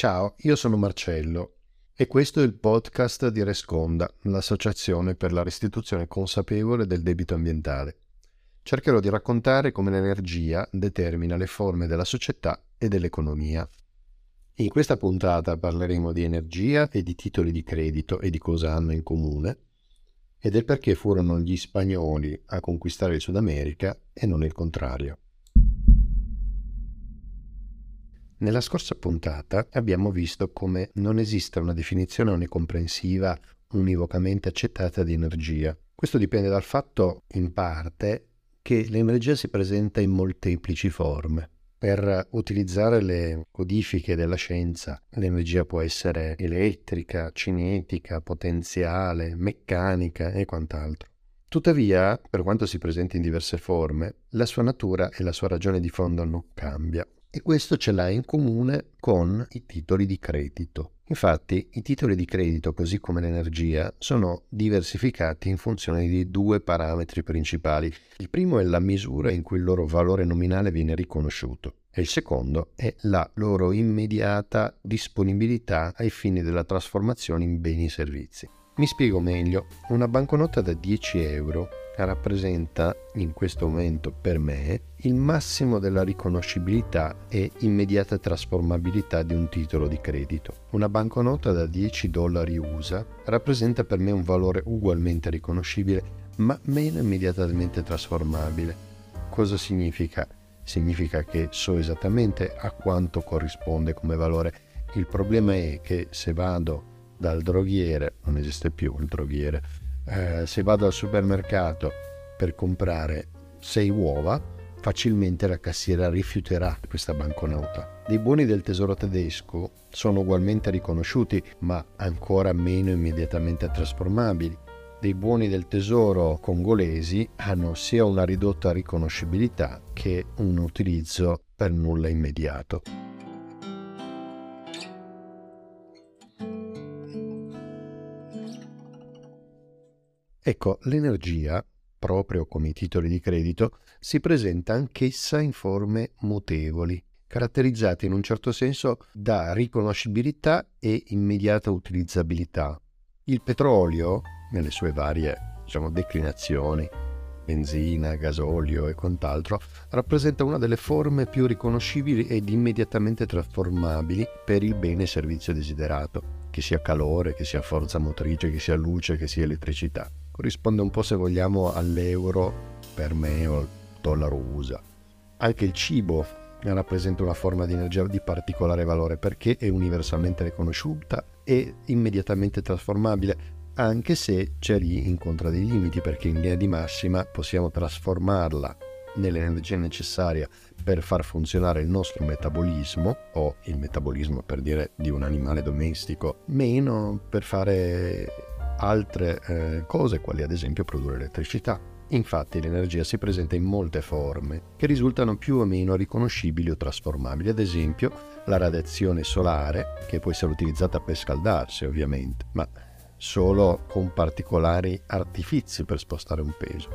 Ciao, io sono Marcello e questo è il podcast di Resconda, l'associazione per la restituzione consapevole del debito ambientale. Cercherò di raccontare come l'energia determina le forme della società e dell'economia. In questa puntata parleremo di energia e di titoli di credito e di cosa hanno in comune e del perché furono gli spagnoli a conquistare il Sud America e non il contrario. Nella scorsa puntata abbiamo visto come non esista una definizione onnicomprensiva univocamente accettata di energia. Questo dipende dal fatto, in parte, che l'energia si presenta in molteplici forme. Per utilizzare le codifiche della scienza, l'energia può essere elettrica, cinetica, potenziale, meccanica e quant'altro. Tuttavia, per quanto si presenti in diverse forme, la sua natura e la sua ragione di fondo non cambia e questo ce l'ha in comune con i titoli di credito. Infatti i titoli di credito, così come l'energia, sono diversificati in funzione di due parametri principali. Il primo è la misura in cui il loro valore nominale viene riconosciuto e il secondo è la loro immediata disponibilità ai fini della trasformazione in beni e servizi. Mi spiego meglio, una banconota da 10 euro rappresenta in questo momento per me il massimo della riconoscibilità e immediata trasformabilità di un titolo di credito. Una banconota da 10 dollari USA rappresenta per me un valore ugualmente riconoscibile ma meno immediatamente trasformabile. Cosa significa? Significa che so esattamente a quanto corrisponde come valore. Il problema è che se vado dal droghiere, non esiste più il droghiere, eh, se vado al supermercato per comprare 6 uova, facilmente la cassiera rifiuterà questa banconota. Dei buoni del tesoro tedesco sono ugualmente riconosciuti, ma ancora meno immediatamente trasformabili. Dei buoni del tesoro congolesi hanno sia una ridotta riconoscibilità che un utilizzo per nulla immediato. Ecco, l'energia, proprio come i titoli di credito, si presenta anch'essa in forme mutevoli, caratterizzate in un certo senso da riconoscibilità e immediata utilizzabilità. Il petrolio, nelle sue varie diciamo, declinazioni, benzina, gasolio e quant'altro, rappresenta una delle forme più riconoscibili ed immediatamente trasformabili per il bene e servizio desiderato, che sia calore, che sia forza motrice, che sia luce, che sia elettricità corrisponde un po' se vogliamo all'euro per me o al dollaro USA. Anche il cibo rappresenta una forma di energia di particolare valore perché è universalmente riconosciuta e immediatamente trasformabile, anche se c'è lì incontra dei limiti perché in linea di massima possiamo trasformarla nell'energia necessaria per far funzionare il nostro metabolismo o il metabolismo per dire di un animale domestico, meno per fare altre eh, cose, quali ad esempio produrre elettricità. Infatti l'energia si presenta in molte forme che risultano più o meno riconoscibili o trasformabili, ad esempio la radiazione solare, che può essere utilizzata per scaldarsi ovviamente, ma solo con particolari artifici per spostare un peso.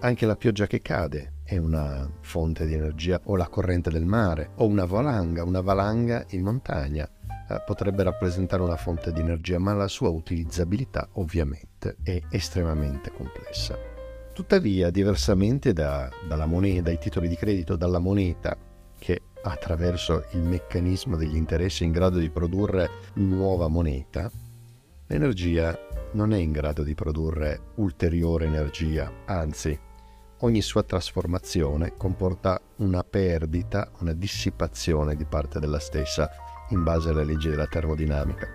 Anche la pioggia che cade è una fonte di energia, o la corrente del mare, o una valanga, una valanga in montagna, eh, potrebbe rappresentare una fonte di energia, ma la sua utilizzabilità ovviamente è estremamente complessa. Tuttavia, diversamente da, dalla moneta, dai titoli di credito, dalla moneta, che attraverso il meccanismo degli interessi è in grado di produrre nuova moneta, l'energia non è in grado di produrre ulteriore energia, anzi, ogni sua trasformazione comporta una perdita, una dissipazione di parte della stessa in base alle leggi della termodinamica.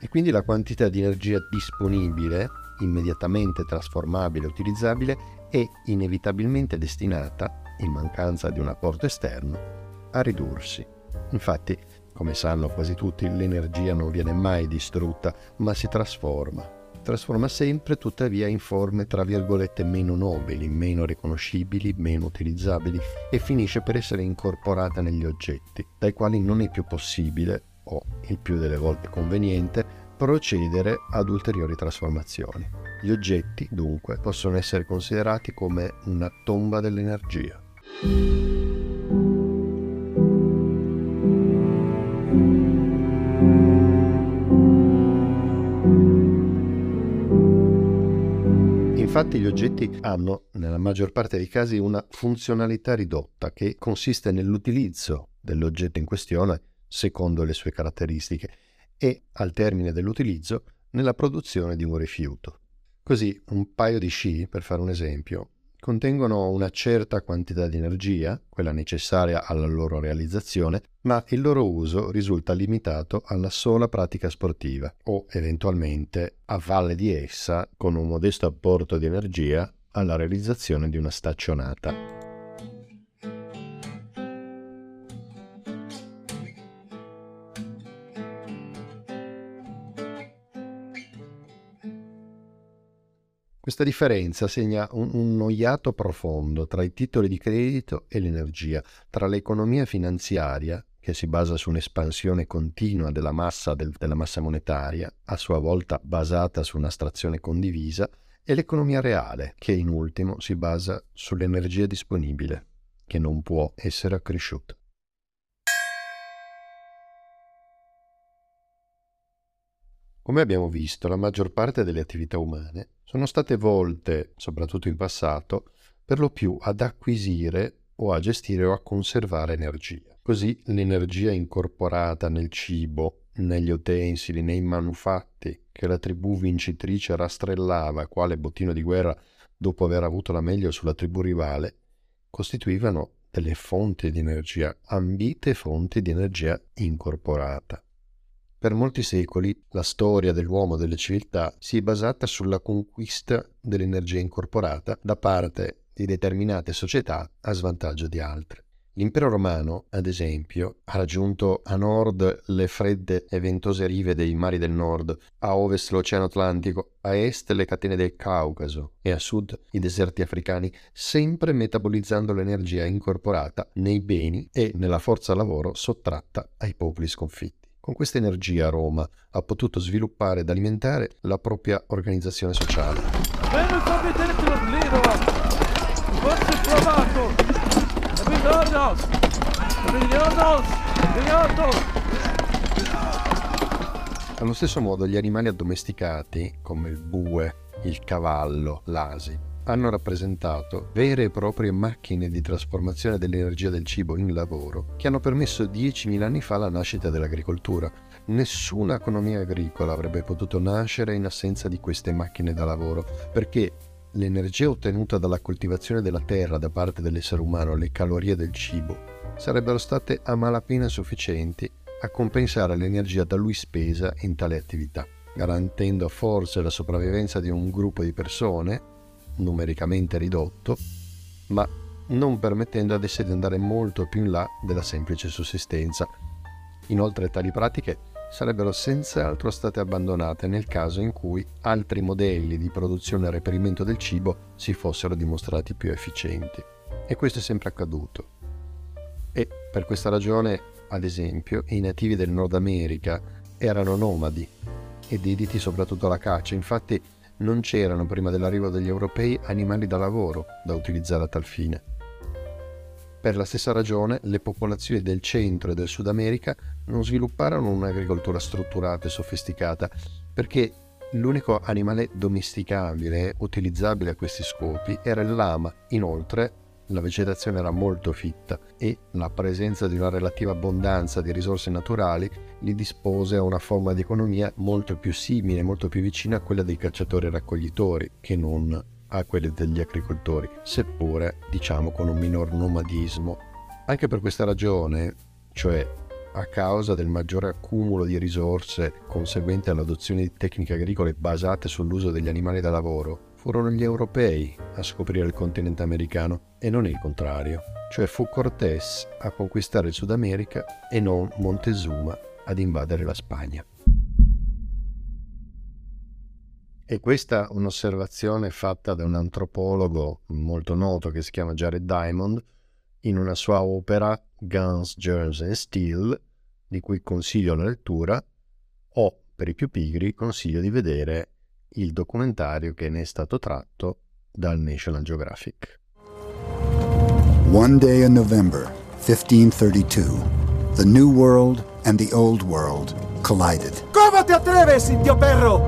E quindi la quantità di energia disponibile, immediatamente trasformabile e utilizzabile, è inevitabilmente destinata, in mancanza di un apporto esterno, a ridursi. Infatti, come sanno quasi tutti, l'energia non viene mai distrutta, ma si trasforma. Trasforma sempre tuttavia in forme tra virgolette meno nobili, meno riconoscibili, meno utilizzabili e finisce per essere incorporata negli oggetti, dai quali non è più possibile, o il più delle volte conveniente, procedere ad ulteriori trasformazioni. Gli oggetti, dunque, possono essere considerati come una tomba dell'energia. Infatti gli oggetti hanno, nella maggior parte dei casi, una funzionalità ridotta che consiste nell'utilizzo dell'oggetto in questione secondo le sue caratteristiche e, al termine dell'utilizzo, nella produzione di un rifiuto. Così un paio di sci, per fare un esempio, contengono una certa quantità di energia, quella necessaria alla loro realizzazione, ma il loro uso risulta limitato alla sola pratica sportiva o eventualmente a valle di essa con un modesto apporto di energia alla realizzazione di una staccionata. Questa differenza segna un, un noiato profondo tra i titoli di credito e l'energia, tra l'economia finanziaria, che si basa su un'espansione continua della massa, del, della massa monetaria, a sua volta basata su un'astrazione condivisa, e l'economia reale, che in ultimo si basa sull'energia disponibile, che non può essere accresciuta. Come abbiamo visto, la maggior parte delle attività umane sono state volte, soprattutto in passato, per lo più ad acquisire o a gestire o a conservare energia. Così l'energia incorporata nel cibo, negli utensili, nei manufatti che la tribù vincitrice rastrellava quale bottino di guerra dopo aver avuto la meglio sulla tribù rivale, costituivano delle fonti di energia, ambite fonti di energia incorporata. Per molti secoli la storia dell'uomo e delle civiltà si è basata sulla conquista dell'energia incorporata da parte di determinate società a svantaggio di altre. L'impero romano, ad esempio, ha raggiunto a nord le fredde e ventose rive dei mari del nord, a ovest l'Oceano Atlantico, a est le catene del Caucaso e a sud i deserti africani, sempre metabolizzando l'energia incorporata nei beni e nella forza lavoro sottratta ai popoli sconfitti. Con questa energia Roma ha potuto sviluppare ed alimentare la propria organizzazione sociale. Allo stesso modo gli animali addomesticati, come il bue, il cavallo, l'asino, hanno rappresentato vere e proprie macchine di trasformazione dell'energia del cibo in lavoro che hanno permesso 10.000 anni fa la nascita dell'agricoltura. Nessuna economia agricola avrebbe potuto nascere in assenza di queste macchine da lavoro, perché l'energia ottenuta dalla coltivazione della terra da parte dell'essere umano, le calorie del cibo, sarebbero state a malapena sufficienti a compensare l'energia da lui spesa in tale attività, garantendo forse la sopravvivenza di un gruppo di persone numericamente ridotto, ma non permettendo ad esse di andare molto più in là della semplice sussistenza. Inoltre tali pratiche sarebbero senz'altro state abbandonate nel caso in cui altri modelli di produzione e reperimento del cibo si fossero dimostrati più efficienti. E questo è sempre accaduto. E per questa ragione, ad esempio, i nativi del Nord America erano nomadi e dediti soprattutto alla caccia. Infatti non c'erano prima dell'arrivo degli europei animali da lavoro da utilizzare a tal fine. Per la stessa ragione, le popolazioni del centro e del Sud America non svilupparono un'agricoltura strutturata e sofisticata, perché l'unico animale domesticabile utilizzabile a questi scopi era il lama. Inoltre, la vegetazione era molto fitta e la presenza di una relativa abbondanza di risorse naturali li dispose a una forma di economia molto più simile, molto più vicina a quella dei cacciatori e raccoglitori che non a quelle degli agricoltori, seppure diciamo con un minor nomadismo. Anche per questa ragione, cioè a causa del maggiore accumulo di risorse conseguente all'adozione di tecniche agricole basate sull'uso degli animali da lavoro, furono gli europei a scoprire il continente americano e non il contrario, cioè fu Cortés a conquistare il Sud America e non Montezuma ad invadere la Spagna. E questa un'osservazione fatta da un antropologo molto noto che si chiama Jared Diamond in una sua opera Guns, Germs and Steel, di cui consiglio la lettura, o per i più pigri consiglio di vedere il documentario che ne è stato tratto dal National Geographic. One day in November 1532, the New World and the old world collided. Come te atreves, indio perro?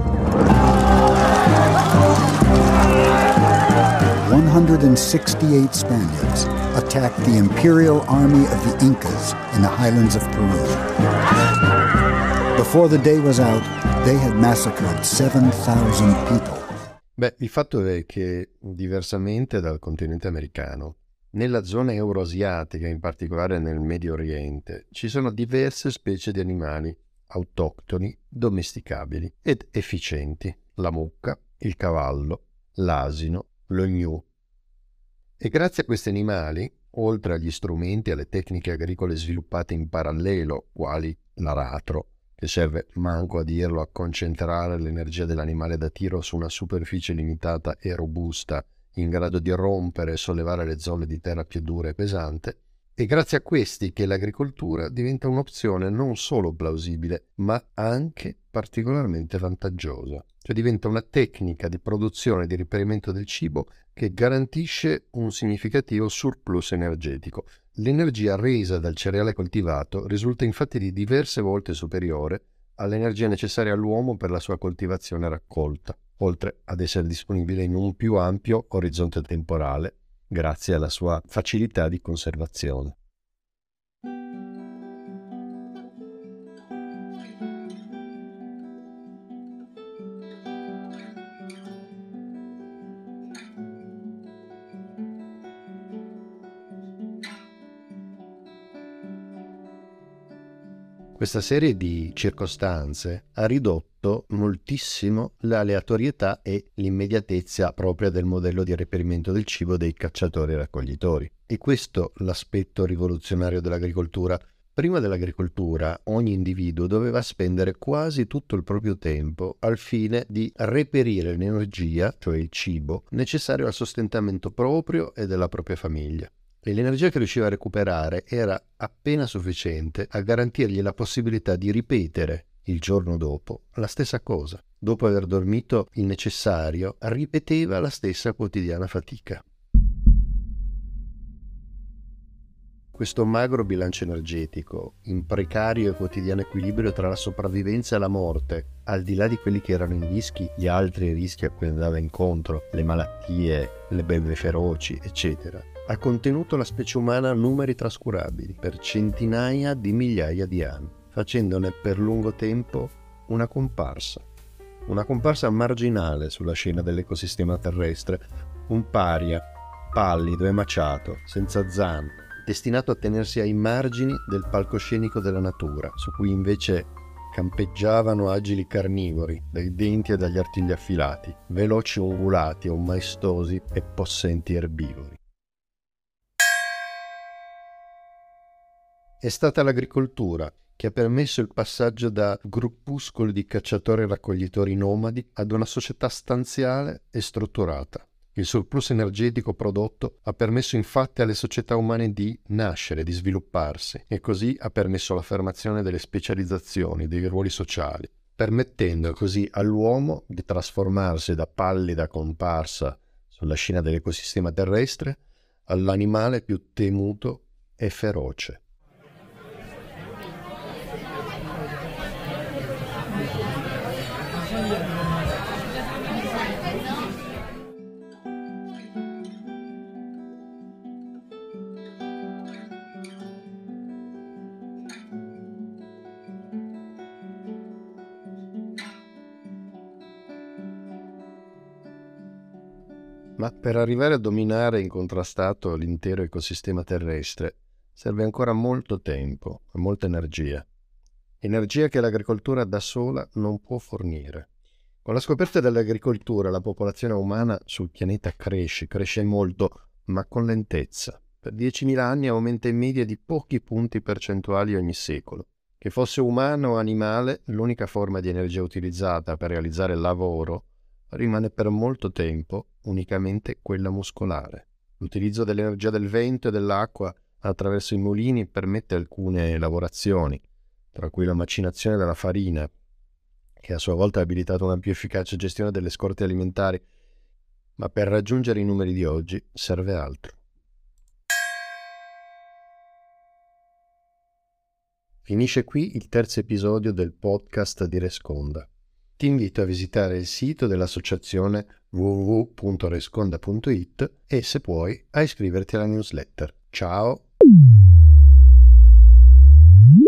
168 Spaniards attacked the imperial army of the Incas in the highlands of Peru. Before the day was out, they had massacred 7,000 people. Beh, il fatto è che, diversamente dal continente americano, nella zona euroasiatica, in particolare nel Medio Oriente, ci sono diverse specie di animali autoctoni, domesticabili ed efficienti. La mucca, il cavallo, l'asino, lo gnu. E grazie a questi animali, oltre agli strumenti e alle tecniche agricole sviluppate in parallelo, quali l'aratro, che serve, manco a dirlo, a concentrare l'energia dell'animale da tiro su una superficie limitata e robusta, in grado di rompere e sollevare le zolle di terra più dure e pesante, è grazie a questi che l'agricoltura diventa un'opzione non solo plausibile, ma anche particolarmente vantaggiosa. Cioè diventa una tecnica di produzione e di riperimento del cibo che garantisce un significativo surplus energetico, L'energia resa dal cereale coltivato risulta infatti di diverse volte superiore all'energia necessaria all'uomo per la sua coltivazione raccolta, oltre ad essere disponibile in un più ampio orizzonte temporale, grazie alla sua facilità di conservazione. Questa serie di circostanze ha ridotto moltissimo l'aleatorietà e l'immediatezza propria del modello di reperimento del cibo dei cacciatori e raccoglitori. E questo l'aspetto rivoluzionario dell'agricoltura. Prima dell'agricoltura ogni individuo doveva spendere quasi tutto il proprio tempo al fine di reperire l'energia, cioè il cibo, necessario al sostentamento proprio e della propria famiglia e l'energia che riusciva a recuperare era appena sufficiente a garantirgli la possibilità di ripetere il giorno dopo la stessa cosa. Dopo aver dormito il necessario, ripeteva la stessa quotidiana fatica. Questo magro bilancio energetico, in precario e quotidiano equilibrio tra la sopravvivenza e la morte, al di là di quelli che erano i rischi, gli altri rischi a cui andava incontro, le malattie, le belve feroci, eccetera, ha contenuto la specie umana numeri trascurabili per centinaia di migliaia di anni, facendone per lungo tempo una comparsa. Una comparsa marginale sulla scena dell'ecosistema terrestre, un paria, pallido e maciato, senza zampe, destinato a tenersi ai margini del palcoscenico della natura, su cui invece campeggiavano agili carnivori, dai denti e dagli artigli affilati, veloci ungulati o maestosi e possenti erbivori. È stata l'agricoltura che ha permesso il passaggio da gruppuscoli di cacciatori e raccoglitori nomadi ad una società stanziale e strutturata. Il surplus energetico prodotto ha permesso infatti alle società umane di nascere, di svilupparsi e così ha permesso l'affermazione delle specializzazioni, dei ruoli sociali, permettendo così all'uomo di trasformarsi da pallida comparsa sulla scena dell'ecosistema terrestre all'animale più temuto e feroce. Ma per arrivare a dominare incontrastato l'intero ecosistema terrestre serve ancora molto tempo e molta energia. Energia che l'agricoltura da sola non può fornire. Con la scoperta dell'agricoltura la popolazione umana sul pianeta cresce, cresce molto, ma con lentezza. Per 10.000 anni aumenta in media di pochi punti percentuali ogni secolo. Che fosse umano o animale, l'unica forma di energia utilizzata per realizzare lavoro rimane per molto tempo unicamente quella muscolare. L'utilizzo dell'energia del vento e dell'acqua attraverso i mulini permette alcune lavorazioni, tra cui la macinazione della farina, che a sua volta ha abilitato una più efficace gestione delle scorte alimentari, ma per raggiungere i numeri di oggi serve altro. Finisce qui il terzo episodio del podcast di Resconda. Ti invito a visitare il sito dell'associazione www.resconda.it e se puoi a iscriverti alla newsletter. Ciao!